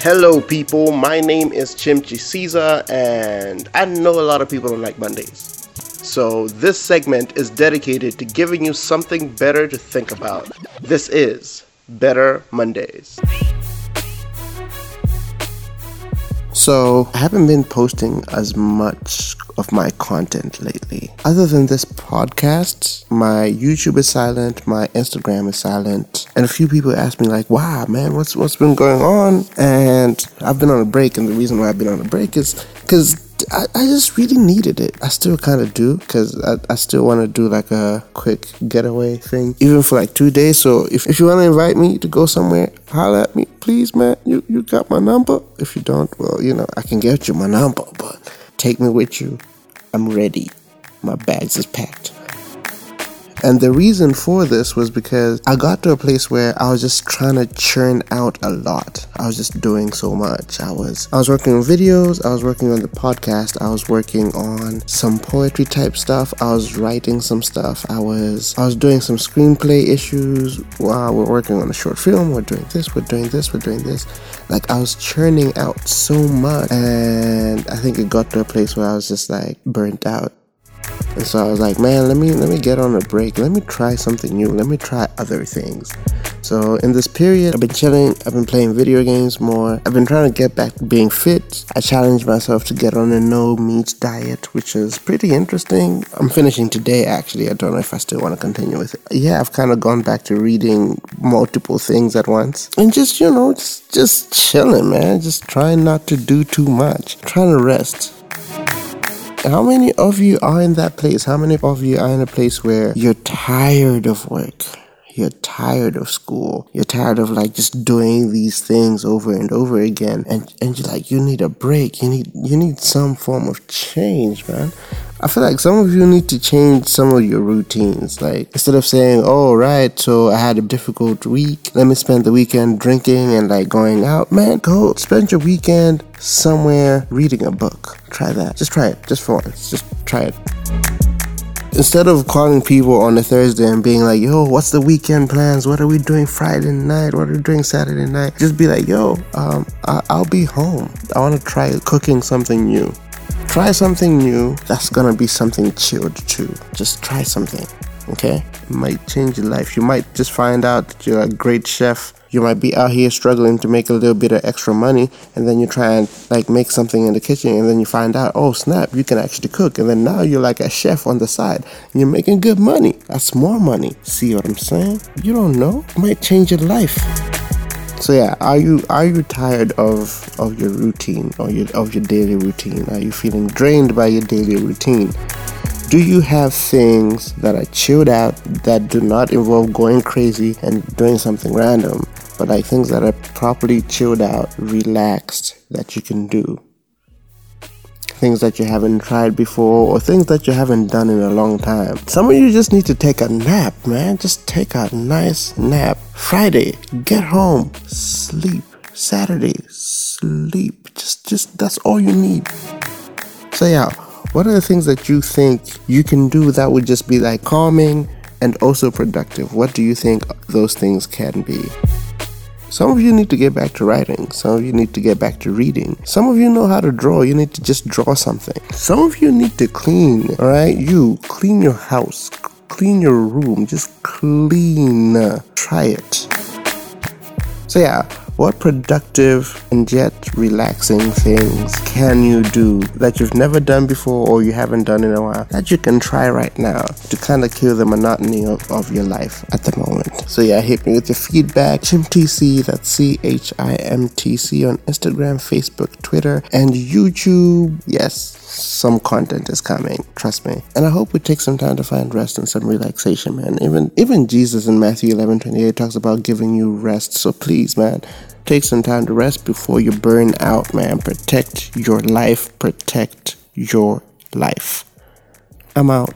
Hello, people. My name is Chimchi Caesar, and I know a lot of people don't like Mondays. So, this segment is dedicated to giving you something better to think about. This is Better Mondays. So, I haven't been posting as much of my content lately. Other than this podcast, my YouTube is silent, my Instagram is silent, and a few people ask me like, "Wow, man, what's what's been going on?" And I've been on a break, and the reason why I've been on a break is because I, I just really needed it. I still kind of do because I, I still want to do like a quick getaway thing, even for like two days. So if, if you want to invite me to go somewhere, holler at me, please, man. You, you got my number. If you don't, well, you know, I can get you my number, but take me with you. I'm ready. My bags is packed. And the reason for this was because I got to a place where I was just trying to churn out a lot. I was just doing so much. I was I was working on videos, I was working on the podcast, I was working on some poetry type stuff, I was writing some stuff, I was I was doing some screenplay issues. While we're working on a short film, we're doing this, we're doing this, we're doing this. Like I was churning out so much. And I think it got to a place where I was just like burnt out. And so I was like, man, let me let me get on a break. Let me try something new. Let me try other things. So in this period, I've been chilling. I've been playing video games more. I've been trying to get back to being fit. I challenged myself to get on a no meat diet, which is pretty interesting. I'm finishing today actually. I don't know if I still want to continue with it. Yeah, I've kind of gone back to reading multiple things at once and just you know just just chilling, man. Just trying not to do too much. Trying to rest how many of you are in that place? How many of you are in a place where you're tired of work? You're tired of school. You're tired of like just doing these things over and over again. And and you're like, you need a break. You need you need some form of change, man. I feel like some of you need to change some of your routines. Like instead of saying, "Oh, right, so I had a difficult week. Let me spend the weekend drinking and like going out." Man, go spend your weekend somewhere reading a book. Try that. Just try it. Just for once. Just try it. Instead of calling people on a Thursday and being like, "Yo, what's the weekend plans? What are we doing Friday night? What are we doing Saturday night?" Just be like, "Yo, um, I- I'll be home. I want to try cooking something new." Try something new that's gonna be something chilled too. Just try something, okay? It might change your life. You might just find out that you're a great chef. You might be out here struggling to make a little bit of extra money, and then you try and like make something in the kitchen, and then you find out, oh snap, you can actually cook, and then now you're like a chef on the side, and you're making good money. That's more money. See what I'm saying? You don't know. It might change your life. So yeah, are you are you tired of of your routine or your of your daily routine? Are you feeling drained by your daily routine? Do you have things that are chilled out that do not involve going crazy and doing something random, but like things that are properly chilled out, relaxed that you can do? Things that you haven't tried before or things that you haven't done in a long time. Some of you just need to take a nap, man. Just take a nice nap. Friday, get home, sleep. Saturday, sleep. Just just that's all you need. So yeah, what are the things that you think you can do that would just be like calming and also productive? What do you think those things can be? Some of you need to get back to writing. Some of you need to get back to reading. Some of you know how to draw. You need to just draw something. Some of you need to clean, all right? You clean your house, clean your room, just clean. Try it. So, yeah, what productive and yet relaxing things can you do that you've never done before or you haven't done in a while that you can try right now to kind of kill the monotony of, of your life at the moment? So, yeah, hit me with your feedback. ChimTC, that's C H I M T C on Instagram, Facebook, Twitter, and YouTube. Yes, some content is coming. Trust me. And I hope we take some time to find rest and some relaxation, man. Even even Jesus in Matthew 11 28 talks about giving you rest. So please, man, take some time to rest before you burn out, man. Protect your life. Protect your life. I'm out.